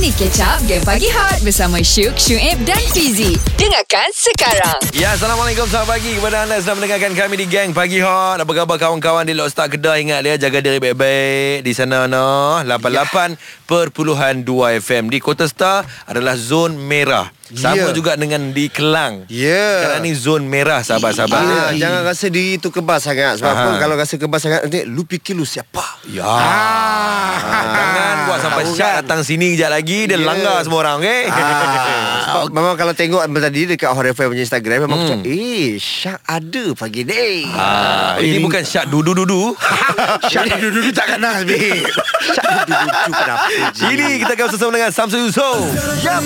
Ini Up Game Pagi Hot bersama Syuk, Syuib dan Fizi. Dengarkan sekarang. Ya, Assalamualaikum selamat pagi kepada anda sedang mendengarkan kami di Gang Pagi Hot. Apa khabar kawan-kawan di Lockstar Kedah? Ingat dia jaga diri baik-baik di sana no. 88.2 FM di Kota Star adalah zon merah. Sama Ya. juga dengan di Kelang. Ya. Sekarang ni zon merah sahabat-sahabat. Ah, jangan rasa diri tu kebas sangat Sebab Aha. apa Kalau rasa kebas sangat Nanti lu fikir lu siapa Ya. Jangan buat sampai tahu Syak kan? datang sini kejap lagi dia Ya. langgar semua orang, okey? Ah, sebab memang kalau tengok tadi dekat Hot FM punya Instagram memang hmm. cakap, eh Syak ada pagi ni. Ah, ini bukan Syak dudu-dudu. Syak dulu-dulu tak kenal babe. Syak dulu-dulu kenapa? Ini kita akan bersama dengan Samsul Yusof. Yap.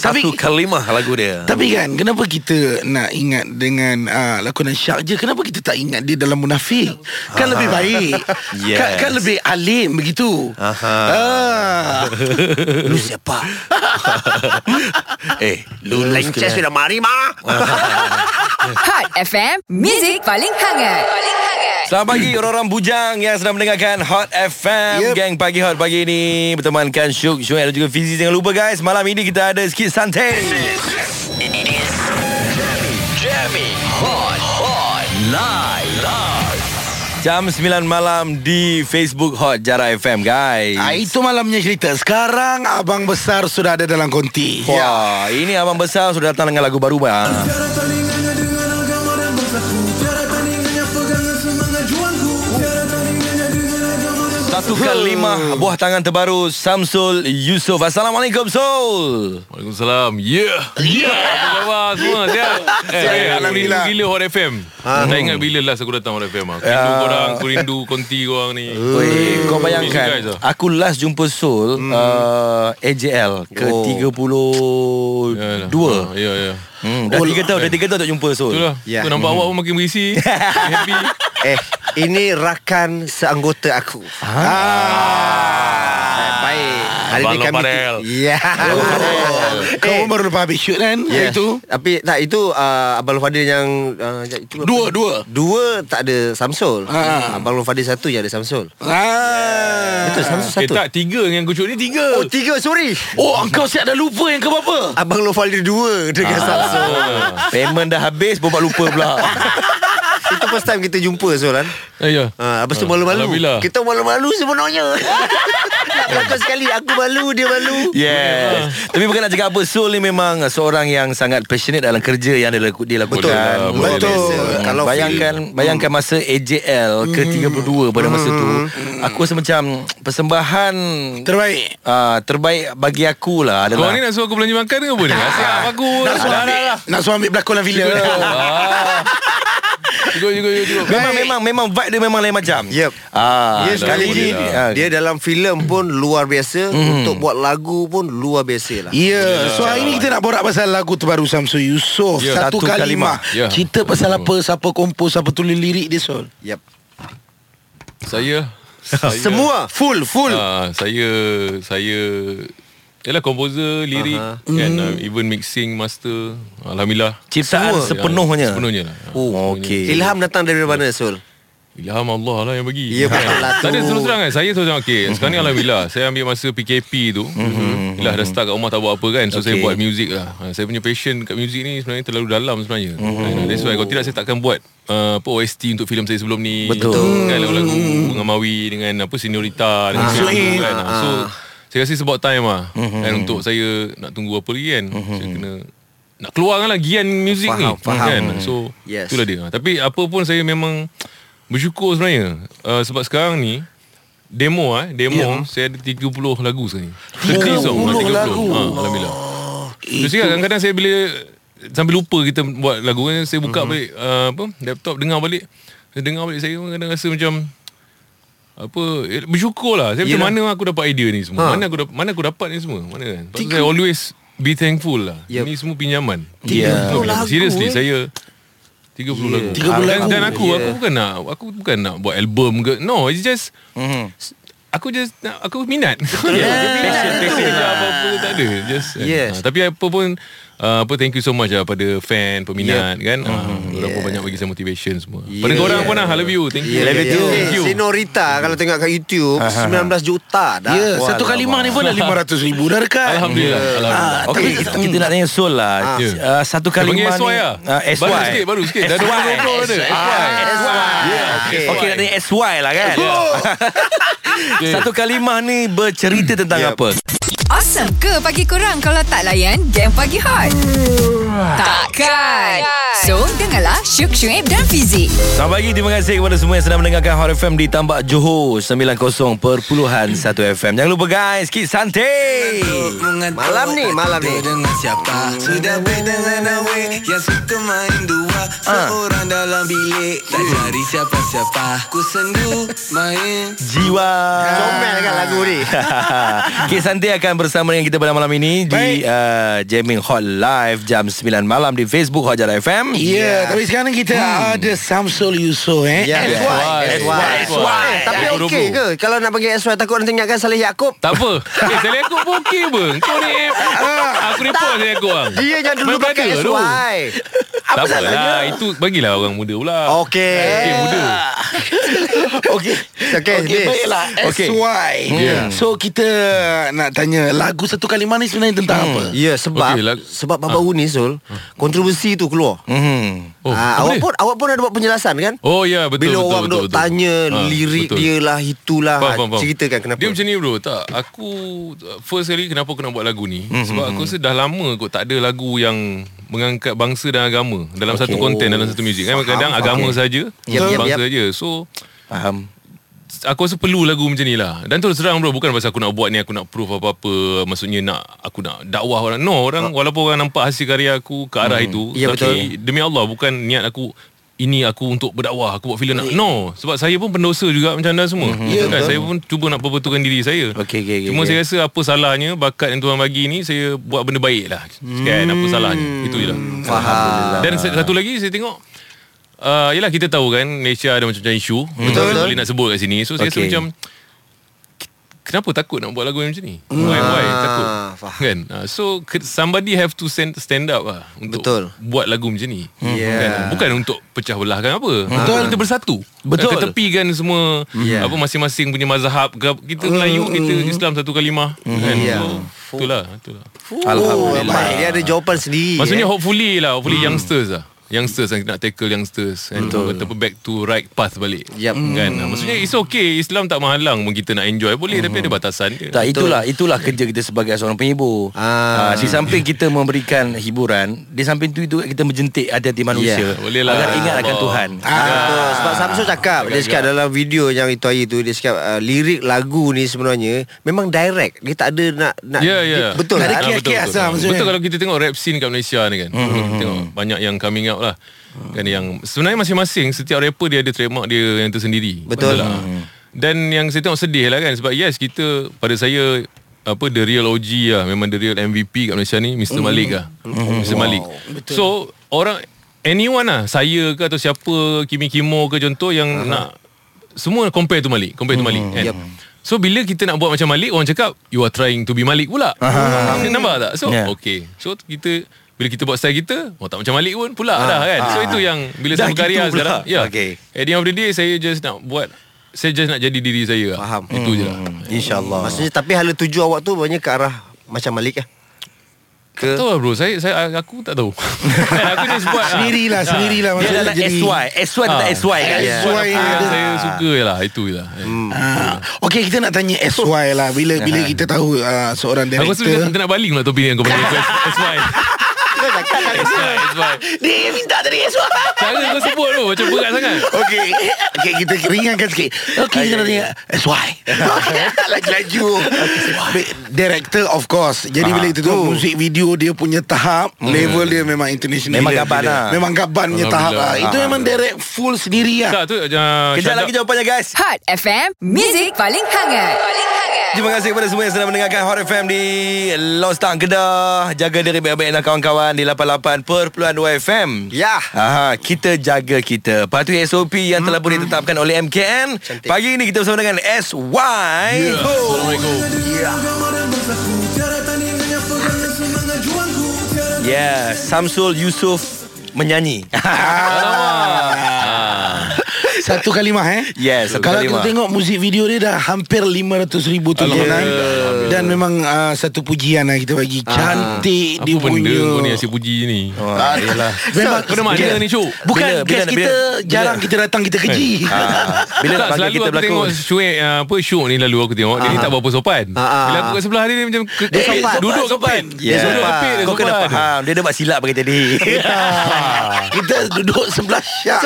Satu kalimah lagu dia. Tapi kan Kenapa kita Nak ingat dengan uh, Lakonan Syak je Kenapa kita tak ingat Dia dalam munafik Kan lebih baik Yes. kan, kan lebih alim Begitu Aha. ah. Lu siapa? Eh, lulus Lencet ke? sudah mari mah. Hot FM, Music paling hangat. Paling hangat. Selamat pagi orang-orang bujang yang sedang mendengarkan Hot FM Yep. Gang Pagi Hot pagi ini Bertemankan Syuk, Syuel dan juga Fizi Jangan lupa guys Malam ini kita ada sikit santai Jam 9 malam di Facebook Hot Jara FM guys ah, Itu malamnya cerita Sekarang Abang Besar Sudah ada dalam konti Wah, ini abang besar sudah datang dengan lagu baru bang. Satu kalimah buah tangan terbaru Samsul Yusof. Assalamualaikum Sul. Waalaikumsalam. Yeah. Yeah. Apa khabar semua? Sihat? Eh, eh, aku rindu Alhamdulillah. gila Hot FM. Tak ingat bila last aku datang Hot FM. Aku rindu Ya. korang, aku rindu konti korang ni. Weh, kau bayangkan lah. Aku last jumpa Sul uh, AJL ke Oh. 32 Ya, ya, ya. hmm, Dah 3 tahun Dah 3 tahun tak jumpa Sul Itulah. Ya. Aku nampak awak pun makin berisi. Happy. Eh, ini rakan seanggota aku. Ah. Baik. Hari Abang ni kami. Ya. Kau pun baru lepas habis shoot kan Ya. Hari tu Tapi tak itu uh, Abang Fadil yang uh, itu Dua Dua Dua tak ada Samsul. Ha. Abang Long Fadil satu je ada Samsul. ah. Betul Samsul Eh satu. tak, tiga yang aku cuit ni tiga. Oh tiga sorry. Oh engkau siap dah lupa yang ke berapa Abang Long Fadil dua dengan Samsul. Payment dah habis Bobat lupa pula Itu first time kita jumpa Sul kan. Eh, ya. Ha, lepas tu malu-malu. Alhamdulillah. Kita malu-malu sebenarnya. Nak berlaku sekali aku malu dia malu. Yes Tapi bukan nak cakap apa Sul ni memang Seorang yang sangat passionate Dalam kerja yang dia, laku, dia lakukan Betul. Betul. biasa. Kalau bayangkan Bayangkan masa AJL Ke-32 pada masa tu Aku rasa macam Persembahan Terbaik uh, Terbaik bagi aku lah Kau adalah ni nak suruh aku belanja makan ke apa ni? Siap aku. Nak suruh ambil. Nak suruh ambil berlakon dalam filem Ah. Cukup, cukup, cukup, cukup. Memang memang memang vibe dia memang lain macam. Yep. Ah, Dia sekali ni dah. ah, dia dalam filem pun luar biasa untuk buat lagu pun luar biasa lah. Ya, so hari ni kita nak borak pasal lagu terbaru Samsul Yusof Ya, Satu, Satu kalimah, Kalimah. Ya. Cerita pasal apa, siapa kompos, siapa tulis lirik dia Sol Yep. Saya, saya Semua full full. Ah, saya saya Yalah komposer, lirik Aha. kan uh, even mixing master. Alhamdulillah. ciptaan Semua. sepenuhnya. Sepenuhnya lah. Oh, okey. Ilham datang dari mana Sul? Ilham Allah lah yang bagi. Ya, betul lah Tak ada tu. terus terang kan. Saya terus terang okay. Sekarang ni Alhamdulillah. Saya ambil masa PKP tu. Yalah dah start kat rumah tak buat apa kan. So saya Okay. buat music lah. Ha, Saya punya passion kat music ni sebenarnya terlalu dalam sebenarnya. Mm-hmm. That's why kalau tidak saya takkan buat uh, apa OST untuk filem saya sebelum ni. Betul. Kan lagu-lagu Bunga Mawi dengan apa Seniorita dengan Ah. Syed kan. Ah. So saya rasa sebab time lah kan untuk saya nak tunggu apa lagi kan. Saya kena nak keluarkan lah gian music Faham, ni faham. kan. So Yes. itulah dia. Tapi apa pun saya memang bersyukur sebenarnya uh, sebab sekarang ni demo ah demo Ya. saya ada 30 lagu sekarang ni. 30 song, ah, 30. lagu. Ha, alhamdulillah. Terus cakap kadang-kadang saya bila sambil lupa kita buat lagu kan saya buka balik uh, apa laptop dengar balik. Saya dengar balik saya kadang rasa macam apa eh, bersyukur lah saya macam mana aku dapat idea ni semua Ha. mana aku dapat mana aku dapat ni semua mana kan tu saya always be thankful lah Yep. ni semua pinjaman Ya. 30 lagu, seriously eh. saya 30 lagu 30 dan, lagu. dan aku Yeah. aku bukan nak aku bukan nak buat album ke no it's just Mhm. Aku just nak- Aku minat Yeah. Passion Passion je apa-apa tak ada Just Yes. ha, Tapi apa pun uh, apa Thank you so much lah Pada fan Peminat kan uh, Orang pun banyak bagi saya motivation semua Yeah. Pada korang pun lah I love you Thank you Yeah, Love you. Thank you. Senorita kalau tengok kat YouTube 19 juta dah. Ya, satu Wah, kalimah ni pun dah 500 ribu dah dekat. Alhamdulillah, Alhamdulillah. Ah, Okey, kita, kita nak tanya Sol lah. Ya. Uh, satu kalimah Panggil ni. SY lah Ah, SY. Baru sikit Baru sikit Dah SY. 20 ada Okey. Okey, nak tanya SY lah kan. Satu kalimah ni bercerita tentang Yep. apa? Awesome ke pagi korang kalau tak layan game pagi hot? Takkan. So, dengarlah Syuk Syuib dan Fizik. Selamat pagi, terima kasih kepada semua yang sedang mendengarkan Hot FM di Tambak Johor 90.1 FM. Jangan lupa guys, Kit Santai. Malam ni, malam ni. dengan siapa Sudah baik dengan awet Yang suka main dua Seorang dalam bilik Tak cari siapa-siapa Ku sendu main Jiwa. Comel kan lagu ni. Kit Santai akan bersama dengan kita pada malam ini di uh, Jamming Hot Live jam 9 malam di Facebook Hot Jara FM. Ya, tapi sekarang kita ada Samsul Yusof eh. Ya, SY. SY. SY. Tapi Aku okey ke kalau nak panggil SY takut nanti ingatkan Saleh Yaakob? Tak apa Eh saya aku pun okey pun Kau ni Aku report saya aku bang Dia yang dulu pakai. SY. Tak apalah Itu bagilah orang muda pula Okey. Okey muda Okey. Okey, Okey, Miss. baiklah. SY. Yeah. So kita nak tanya lagu satu kalimah ni sebenarnya tentang apa? Ya sebab Okey, lag- sebab baru-baru ni Sul kontroversi tu keluar. Hmm. Oh, Ah, apa awak dia? pun awak pun ada buat penjelasan kan? Oh ya betul Bila betul, orang betul, duk betul. tanya Ah, lirik betul. dia lah itulah. Faham, faham, faham. Ceritakan kenapa. Dia macam ni bro Tak Aku First kali kenapa aku nak buat lagu ni Sebab aku rasa dah lama kot Tak ada lagu yang Mengangkat bangsa dan agama Dalam satu konten Dalam satu muzik. Kan Kadang agama saja Yep, yep, Bangsa yep. saja. So Faham. Aku rasa perlu lagu macam ni lah. Dan terus terang bro Bukan pasal aku nak buat ni Aku nak proof apa-apa. Maksudnya nak Aku nak dakwah orang. No orang Walaupun orang nampak hasil karya aku Ke arah itu Ya, Tapi demi Allah Bukan niat aku ini aku untuk berdakwah Aku buat filem nak. No Sebab saya pun pendosa juga Macam anda semua. Ya, kan? betul. Saya pun cuba nak perbetulkan diri saya. Okey, okey, okey, Cuma okey. saya rasa Apa salahnya Bakat yang Tuhan bagi ni Saya buat benda baik lah. Kan apa salahnya? Itu je lah. Faham. Dan sa- satu lagi Saya tengok Uh, yelah kita tahu kan Malaysia ada macam-macam isu. Betul. Boleh nak sebut kat sini. So saya rasa Okey. macam Kenapa takut nak buat lagu macam ni Why, why takut faham. Kan uh, So somebody have to stand, stand up lah Untuk Betul. buat lagu macam ni Yeah. kan? Bukan untuk pecah belahkan apa Betul Kita bersatu Betul. Kan, Ketepikan semua Yeah. Apa masing-masing punya mazhab ke- Kita Melayu Kita Islam satu kalimah kan? Yeah. So itulah, itulah. Alhamdulillah. Baik, dia ada jawapan sendiri. Maksudnya eh. hopefully lah Hopefully youngsters lah Youngsters yang nak tackle youngsters kan? Betul apa back to right path balik Yup. kan? Maksudnya it's okay Islam tak menghalang pun kita nak enjoy Boleh tapi ada batasan dia Tak itulah itulah kerja kita sebagai seorang penghibur. Ah. Ah. di samping kita memberikan hiburan, di samping tu itu kita menjentik hati-hati manusia. Ya. Boleh lah. Agar ingat akan. Tuhan. Ah, betul. Sebab Samsul cakap Dia cakap dalam video yang itu hari tu Dia cakap uh, lirik lagu ni sebenarnya Memang direct Dia tak ada nak, nak Ya, ya. Betul Tak ada? Ah, kias-kias betul, lah betul. maksudnya. Betul kalau kita tengok rap scene kat Malaysia ni kan. Hmm, kita tengok banyak yang coming out lah. Kan yang sebenarnya masing-masing setiap rapper dia ada trademark dia yang tersendiri. Betul. lah. Dan yang saya tengok sedih lah kan sebab yes kita pada saya apa the real OG lah memang the real MVP kat Malaysia ni Mr Malik lah. Mr Malik. So orang anyone lah saya ke atau siapa Kimi Kimo ke contoh yang nak semua compare tu Malik, compare tu Malik kan. Yep. So bila kita nak buat macam Malik Orang cakap You are trying to be Malik pula uh Nampak tak So yeah. okay So kita Bila kita buat style kita Oh tak macam Malik pun Pula dah kan So itu yang Bila saya berkarya gitu sekarang Ya Okay. At the end of the day Saya just nak buat Saya just nak jadi diri saya lah. Faham. Itu je lah InsyaAllah. Maksudnya tapi hala tuju awak tu Banyak ke arah Macam Malik lah ke Tahu lah bro Saya, saya Aku tak tahu Aku just buat ah. Sendirilah, sendirilah Dia adalah jadi. SY. SY tak Ah. SY kan. SY yang. Saya suka je lah Itu je lah Ah, Okey kita nak tanya SY lah bila bila kita tahu uh, seorang Aku rasa director kita nak baling pula topik ni Kau panggil SY SY dia yang minta tadi SY. Cara kau sebut tu Macam berat sangat Okey. Okey kita ringankan sikit. Okey kita tanya SY. Laju-laju. Director of course. Jadi bila kita tengok musik video dia punya tahap, level dia memang international. Memang gaban lah. Memang gaban punya tahap lah. Itu memang direct full sendiri lah. Uh, Kejap lagi jawapannya guys. Hot FM, Music paling hangat. Paling hangat. Terima kasih kepada semua yang sedang mendengarkan Hot FM di Lostang Kedah. Jaga diri baik-baik dan kawan-kawan di 88.2 FM. Ya. Aha, kita jaga kita. Patuhi SOP yang telah pun ditetapkan oleh MKN. Cantik. Pagi ini kita bersama dengan SY. Assalamualaikum Yeah, Samsul Yusof menyanyi. Satu kalimah eh? Yes, satu Kalau kalimah. kita tengok muzik video dia dah hampir 500 ribu tontonan Dan memang uh, satu pujian lah kita bagi. Cantik Apa dia benda punya. kau ni asyik puji ni? Ah, Memang dah mana ni Syuk Bukan Bila- bila- bila- kita bila- Jarang kita datang kita keji. Ah, bila nak tak, selalu kita aku tengok berlakon. Syuib uh, apa Syuk ni lalu aku tengok. Dia ni tak berapa sopan. Ah, ah. Bila aku kat sebelah dia, dia macam ke, Dia sopan. duduk sopan. dia Kau kena sopan. faham. Dia ada buat silap bagi tadi Kita duduk sebelah Syak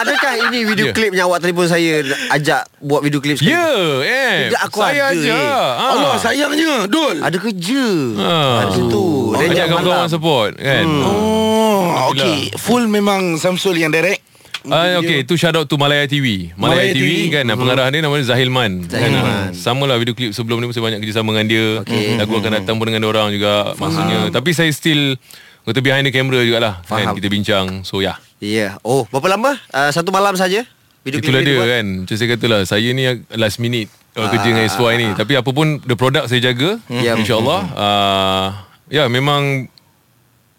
adakah ini video Klip yang awak telefon saya ajak buat video klip sekali? Ya, eh. Tidak, aku saya ada, aja. eh. Ah. Allah sayangnya Dul Ada kerja. Ah. Ada situ. Dia Ajak ajak kawan-kawan support kan. Oh Okay Full memang Samsul yang direct Ah, okay, tu shout out to Malaya TV. Malaya, Malaya TV, TV. kan, pengarah dia namanya Zahil Man. Zahil kan, Man. ah, Sama lah video klip sebelum ni pun saya banyak kerjasama dengan dia. Okay. Lagu akan datang pun dengan orang juga maksudnya. Tapi saya still kata behind the camera jugalah. Kan, Faham. kita bincang. So ya. Yeah. Ya. Oh, berapa lama? Uh, satu malam saja. Video Itulah dia dibuat? kan. Macam saya kata lah Saya ni last minute uh, Kerja dengan SY ni. Tapi apa pun The product saya jaga Ya. InsyaAllah. Uh, Ya memang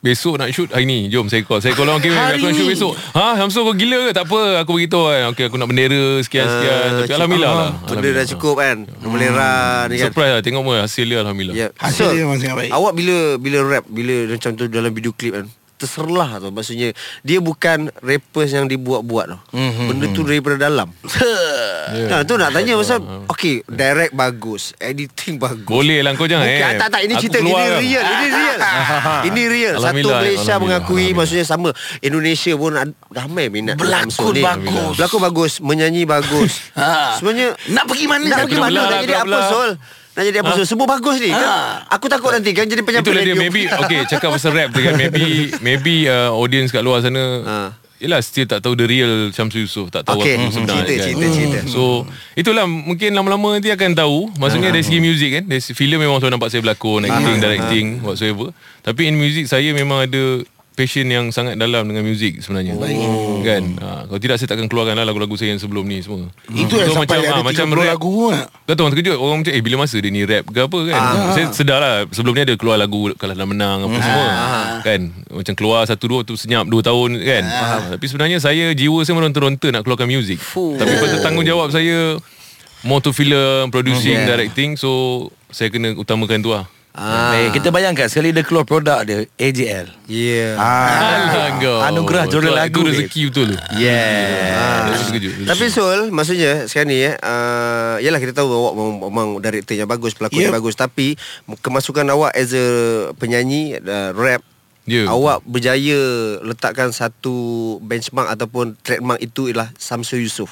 Besok nak shoot hari ni. Jom saya call. Saya call orang okay, Aku nak shoot besok. Ha Samsul kau gila ke? Tak apa Aku beritahu kan. Okay aku nak bendera Sekian-sekian Ah, Tapi Alhamdulillah lah. Benda dah cukup kan. Melera ni kan. Surprise lah Tengok pun hasil dia Alhamdulillah. Ya. Hasil So, dia memang sangat baik. Awak bila bila rap bila macam tu dalam video klip kan terserlah tu maksudnya dia bukan rappers yang dibuat-buat tau. Mm-hmm. Benda tu daripada dalam. Nah, tu nak tanya pasal okey, direct bagus, editing bagus. Boleh lah kau jangan Okey, eh tak tak ini cerita ini kan. real, ini real. ini real. Satu Malaysia mengakui Alhamdulillah. maksudnya sama. Indonesia pun ramai minat Berlakon bagus. Berlakon bagus, menyanyi bagus. Ha. Sebenarnya Nak pergi mana nak pergi mana jadi apa. Sol? Nak jadi apa Sol? Semua bagus ni. Kan? Aku takut nanti kan jadi penyampai Itulah dia radio. maybe okay cakap pasal rap tu kan maybe maybe uh, audience kat luar sana Ha. Yelah still tak tahu the real Syamsul Yusof Tak tahu Okey, apa sebenarnya cerita, kan. cerita, cerita. So Itulah mungkin lama-lama nanti akan tahu Maksudnya dari segi music kan Dari segi filem memang saya nampak saya berlakon Acting, directing Whatsoever Tapi in music saya memang ada Passion yang sangat dalam dengan music sebenarnya. Oh. Kan? Ha, Kalau tidak saya takkan keluarkan lah lagu-lagu saya yang sebelum ni semua. Itu yang sampai ah, ada 30 lagu lah. Kau tahu orang terkejut. Orang macam Eh bila masa dia ni rap ke apa kan? Ah. Saya sedar lah Sebelum ni ada keluar lagu Kalau dah menang Apa semua. Kan? Macam keluar satu dua tu Senyap dua tahun kan? Tapi sebenarnya saya Jiwa saya meronta-ronta Nak keluarkan muzik Tapi pasal tanggungjawab saya More to film Producing Directing So Saya kena utamakan tu lah ah. Eh, Kita bayangkan Sekali dia keluar produk dia AJL. Alah kau Anugerah juara lagu, Itu rezeki betul Yeah. Saya terkejut Tapi Sol Maksudnya sekarang ni eh, uh, Yalah kita tahu Awak memang, memang Director yang bagus Pelakon yang Yep. bagus. Tapi Kemasukan awak As a penyanyi uh, Rap Ya. Awak berjaya Letakkan satu Benchmark Ataupun Trademark itu Ialah Samsul Yusof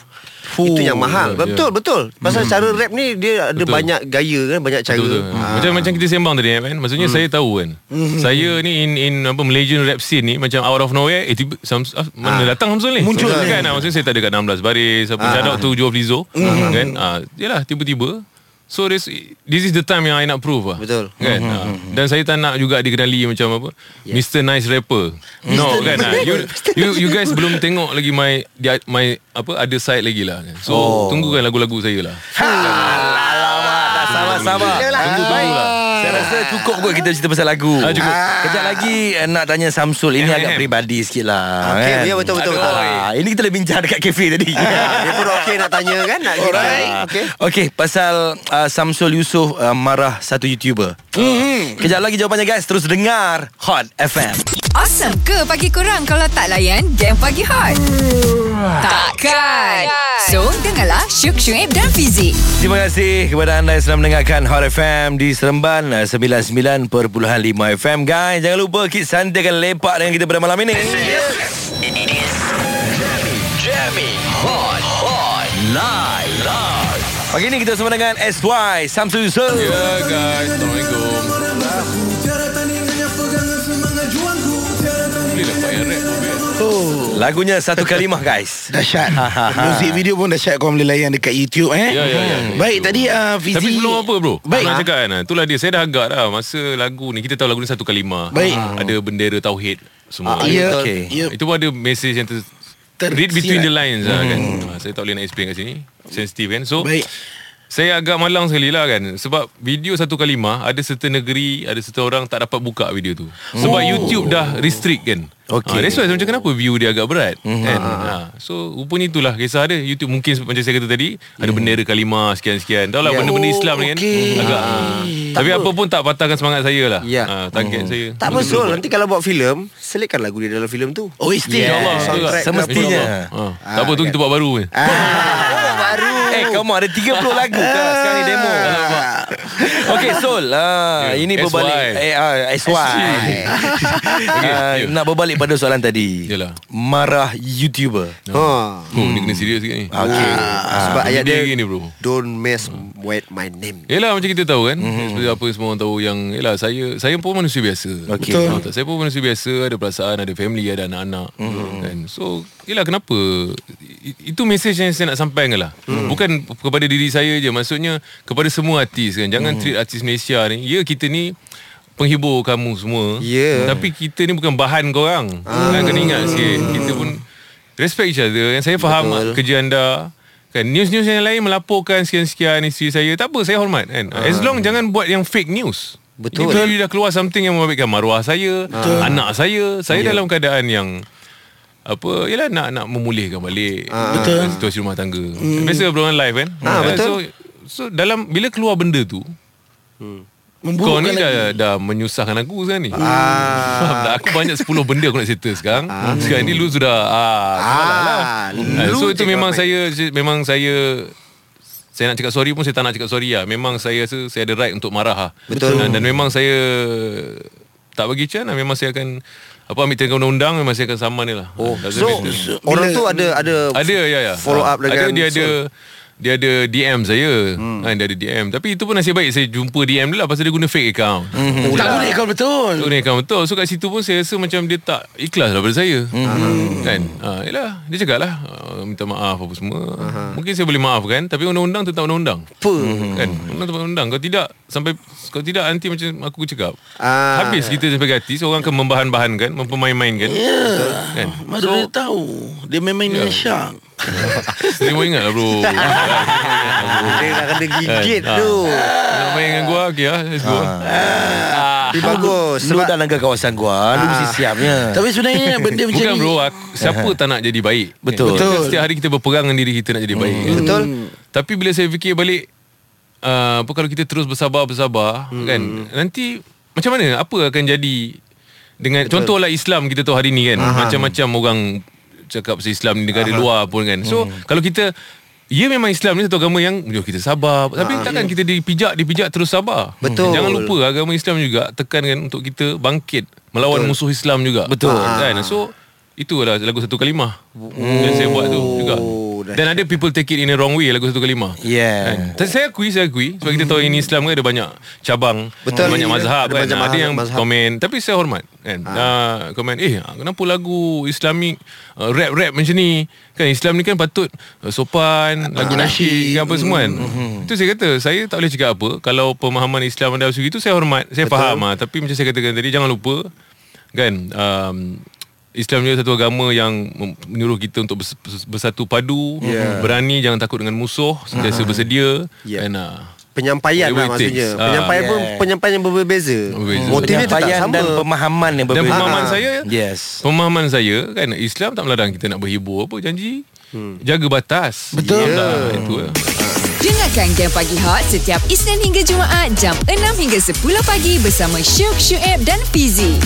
Fuh, Itu yang mahal ya, Betul betul Pasal cara rap ni Dia ada Betul. banyak gaya kan Banyak cara Betul, betul. Ah. Macam macam kita sembang tadi kan. Maksudnya saya tahu kan. Saya ni in in apa Malaysian rap scene ni macam out of nowhere eh tiba Sams, ah, mana datang Samsul ni? Muncul. kan. Ah, maksudnya saya tak ada kat 16 baris. Apa shout out to Joe Flizzo kan. Ah yalah tiba-tiba So this, this is the time yang I nak prove lah. Betul. kan? Ah, Dan saya tak nak juga dikenali macam apa. Mr. Nice Rapper. No kan? Ah. you, you, you guys belum tengok lagi my my apa other side lagi lah. So tunggukan lagu-lagu saya lah. Alamak, tak sabar-sabar. Tunggu tunggu lah. Saya rasa cukup kot kita cerita pasal lagu. Ah, cukup. Kejap lagi eh, nak tanya Samsul. Ini Eh, agak eh. peribadi sikit lah. Okey, kan? ya, betul, betul, betul. Ah, ini kita dah bincang dekat kafe tadi. Dia pun okey nak tanya kan Nak kita Ah, Okey Okey, pasal uh, Samsul Yusof uh, marah satu YouTuber. Mm-hmm. Kejap lagi jawapannya guys. Terus dengar Hot FM. Awesome ke pagi kurang kalau tak layan game pagi hot? Takkan. So, dengarlah Syuk Syuib dan Fizik. Terima kasih kepada anda yang sedang mendengarkan Hot FM di Seremban uh, 99.5 FM guys. Jangan lupa keep santai dan lepak dengan kita pada malam ini. Pagi ini kita bersama dengan SY Samsul Yusof. Ya guys Assalamualaikum Boleh lah Pak yang rap Lagunya satu kalimah guys. Dahsyat. Muzik video pun dahsyat Kau boleh layan dekat YouTube eh. Ya, ya, ya. Baik tadi uh, Fizi Tapi sebelum apa bro? Baik. Nak cakap kan Itulah dia. Saya dah agak dah Masa lagu ni. Kita tahu lagu ni satu kalimah. Baik. Ada bendera Tauhid Semua. Ah, Ya. Okey. ya. Itu pun ada message yang ter, Tersirat. Read between the lines lah kan. Ah, Saya tak boleh nak explain kat sini. Sensitive kan? So Baik. saya agak malang sekali lah kan. Sebab video satu kalimah Ada serta negeri Ada serta orang tak dapat buka video tu. Sebab Oh. YouTube dah restrict kan Okey. ha, That's why macam kenapa view dia agak berat mm-hmm. kan? ha. So rupanya itulah. Kisah dia YouTube mungkin macam saya kata tadi Ada bendera kalimah sekian-sekian. Tahu lah benda-benda Islam ni kan? Okey. agak, ha. Tapi apa. pun tak patahkan semangat saya lah. Ya. ha, Target saya. Tak apa Sol Nanti kalau buat filem Selitkan lagu dia dalam filem tu. Oh isti InsyaAllah. Yeah. tak? Semestinya. Ha. Tak apa tu kita buat baru kan ah, Baru. Eh kamu ada 30 lagu Sekarang ni demo. Okay Sol ah, Ya, Ini SY. berbalik. Eh, SY ya. Nak berbalik pada soalan tadi Yalah. Marah YouTuber ha. Oh ni kena serius sikit ni Okay Sebab ayat dia Benda gini, bro. Don't mess with my name Yelah macam kita tahu kan mm-hmm. Seperti apa semua orang tahu yang Yelah saya Saya pun manusia biasa Okey. Betul. Tak? Saya pun manusia biasa Ada perasaan Ada family Ada anak-anak mm-hmm. kan? So Yelah kenapa Itu mesej yang saya nak sampaikan lah mm. Bukan kepada diri saya je Maksudnya Kepada semua artis kan Jangan mm. treat artis Malaysia ni Ya kita ni Penghibur kamu semua Ya. Tapi kita ni bukan bahan korang ah. kan, Kena ingat sikit Kita pun Respect each other kan? Saya faham Betul. kerja anda Kan news-news yang lain melaporkan sekian-sekian isteri saya tak apa saya hormat kan. As long jangan buat yang fake news. Betul. Ini bila dah keluar something yang membabitkan maruah saya, anak saya, saya dalam keadaan yang apa yalah nak nak memulihkan balik Betul. situasi rumah tangga. Biasa berulang live kan. Ah, Ah, betul. So so dalam bila keluar benda tu kau ni dah, dah menyusahkan aku sekarang ni. Ah. Faham tak? Aku banyak 10 benda aku nak settle sekarang. Sekarang ni lu sudah ah, lah. Ah, Ah, lu so itu memang saya memang saya saya nak cakap sorry pun saya tak nak cakap sorry lah. Memang saya rasa saya ada right untuk marah lah. Betul. Dan, dan memang saya tak bagi can lah. Memang saya akan apa ambil tindakan undang-undang memang saya akan saman ni lah. Oh, so matter. orang tu ada ada ada ya ya. follow up ada dengan dia ada dia ada DM saya. Hmm. Ha, dia ada DM. Tapi itu pun nasib baik saya jumpa DM dia lah pasal dia guna fake account. Hmm. Tak guna account betul Guna account betul So kat situ pun saya rasa macam dia tak ikhlas lah pada saya mm-hmm. Kan ha, Yelah Dia cakap lah uh, Minta maaf apa semua uh-huh. Mungkin saya boleh maafkan Tapi undang-undang tetap undang-undang apa Kan Undang tetap undang Kalau tidak Sampai Kalau tidak nanti macam aku cakap Ah. Habis kita sampai hati Seorang akan membahan-bahankan Mempermain-mainkan Ya Kan Mana dia tahu Dia Ya. yeah. syak Saya mau ingat lah bro. Dia nak kena gigit Ah. tu. Nak main dengan gua Okay lah Let's go. Tapi bagus Lu dah langgar kawasan gua Lu mesti siapnya. Tapi sebenarnya Benda macam Bukan ni bro aku, Siapa tak nak jadi baik? Betul. Betul. Setiap hari kita berperang Dengan diri kita nak jadi baik. Kan? Betul. Tapi bila saya fikir balik uh, Apa kalau kita terus bersabar-bersabar Kan? Nanti Macam mana? Apa akan jadi dengan Contohlah Islam kita tahu hari ni kan? Macam-macam orang Cakap pasal Islam di negara luar pun kan. So kalau kita Ya memang Islam ni satu agama yang Jom kita sabar. Tapi takkan kita dipijak Dipijak terus sabar? Betul. Jangan lupa agama Islam juga Tekankan untuk kita bangkit Melawan musuh Islam juga. Betul. kan? So Itulah lagu satu kalimah Yang saya buat tu juga. Oh, Dan ada people take it in a wrong way Lagu satu kalimah Yeah. Kan? Saya akui, saya akui. Sebab kita tahu ini Islam kan ada banyak cabang Betul. Banyak mazhab Ada kan. Banyak Ada yang mazhab. komen. Tapi saya hormat kan. Ha. Komen Eh kenapa lagu Islamik uh, Rap-rap macam ni? Kan Islam ni kan patut uh, Sopan Lagu nasyid Apa semua kan. Itu saya kata Saya tak boleh cakap apa. Kalau pemahaman Islam anda begitu Saya hormat. Saya faham lah Tapi macam saya katakan tadi Jangan lupa Kan um, Islam ni satu agama yang menyuruh kita untuk bers- bers- bersatu padu, Yeah. berani jangan takut dengan musuh, sentiasa bersedia Yeah. dan uh, penyampaian lah maksudnya. takes. Ah, penyampaian pun yeah. penyampaian yang berbeza. Berbeza. Motifnya tetap Penyampaian sama. dan pemahaman yang dan berbeza pemahaman Ah. saya Yes Pemahaman saya kan Islam tak melarang kita nak berhibur apa janji. Jaga batas. Betul. Tak? Yeah. Itu lah. Dengarkan Game Pagi Hot setiap Isnin hingga Jumaat jam 6 hingga 10 pagi bersama Syuk, Syuib dan Fizi.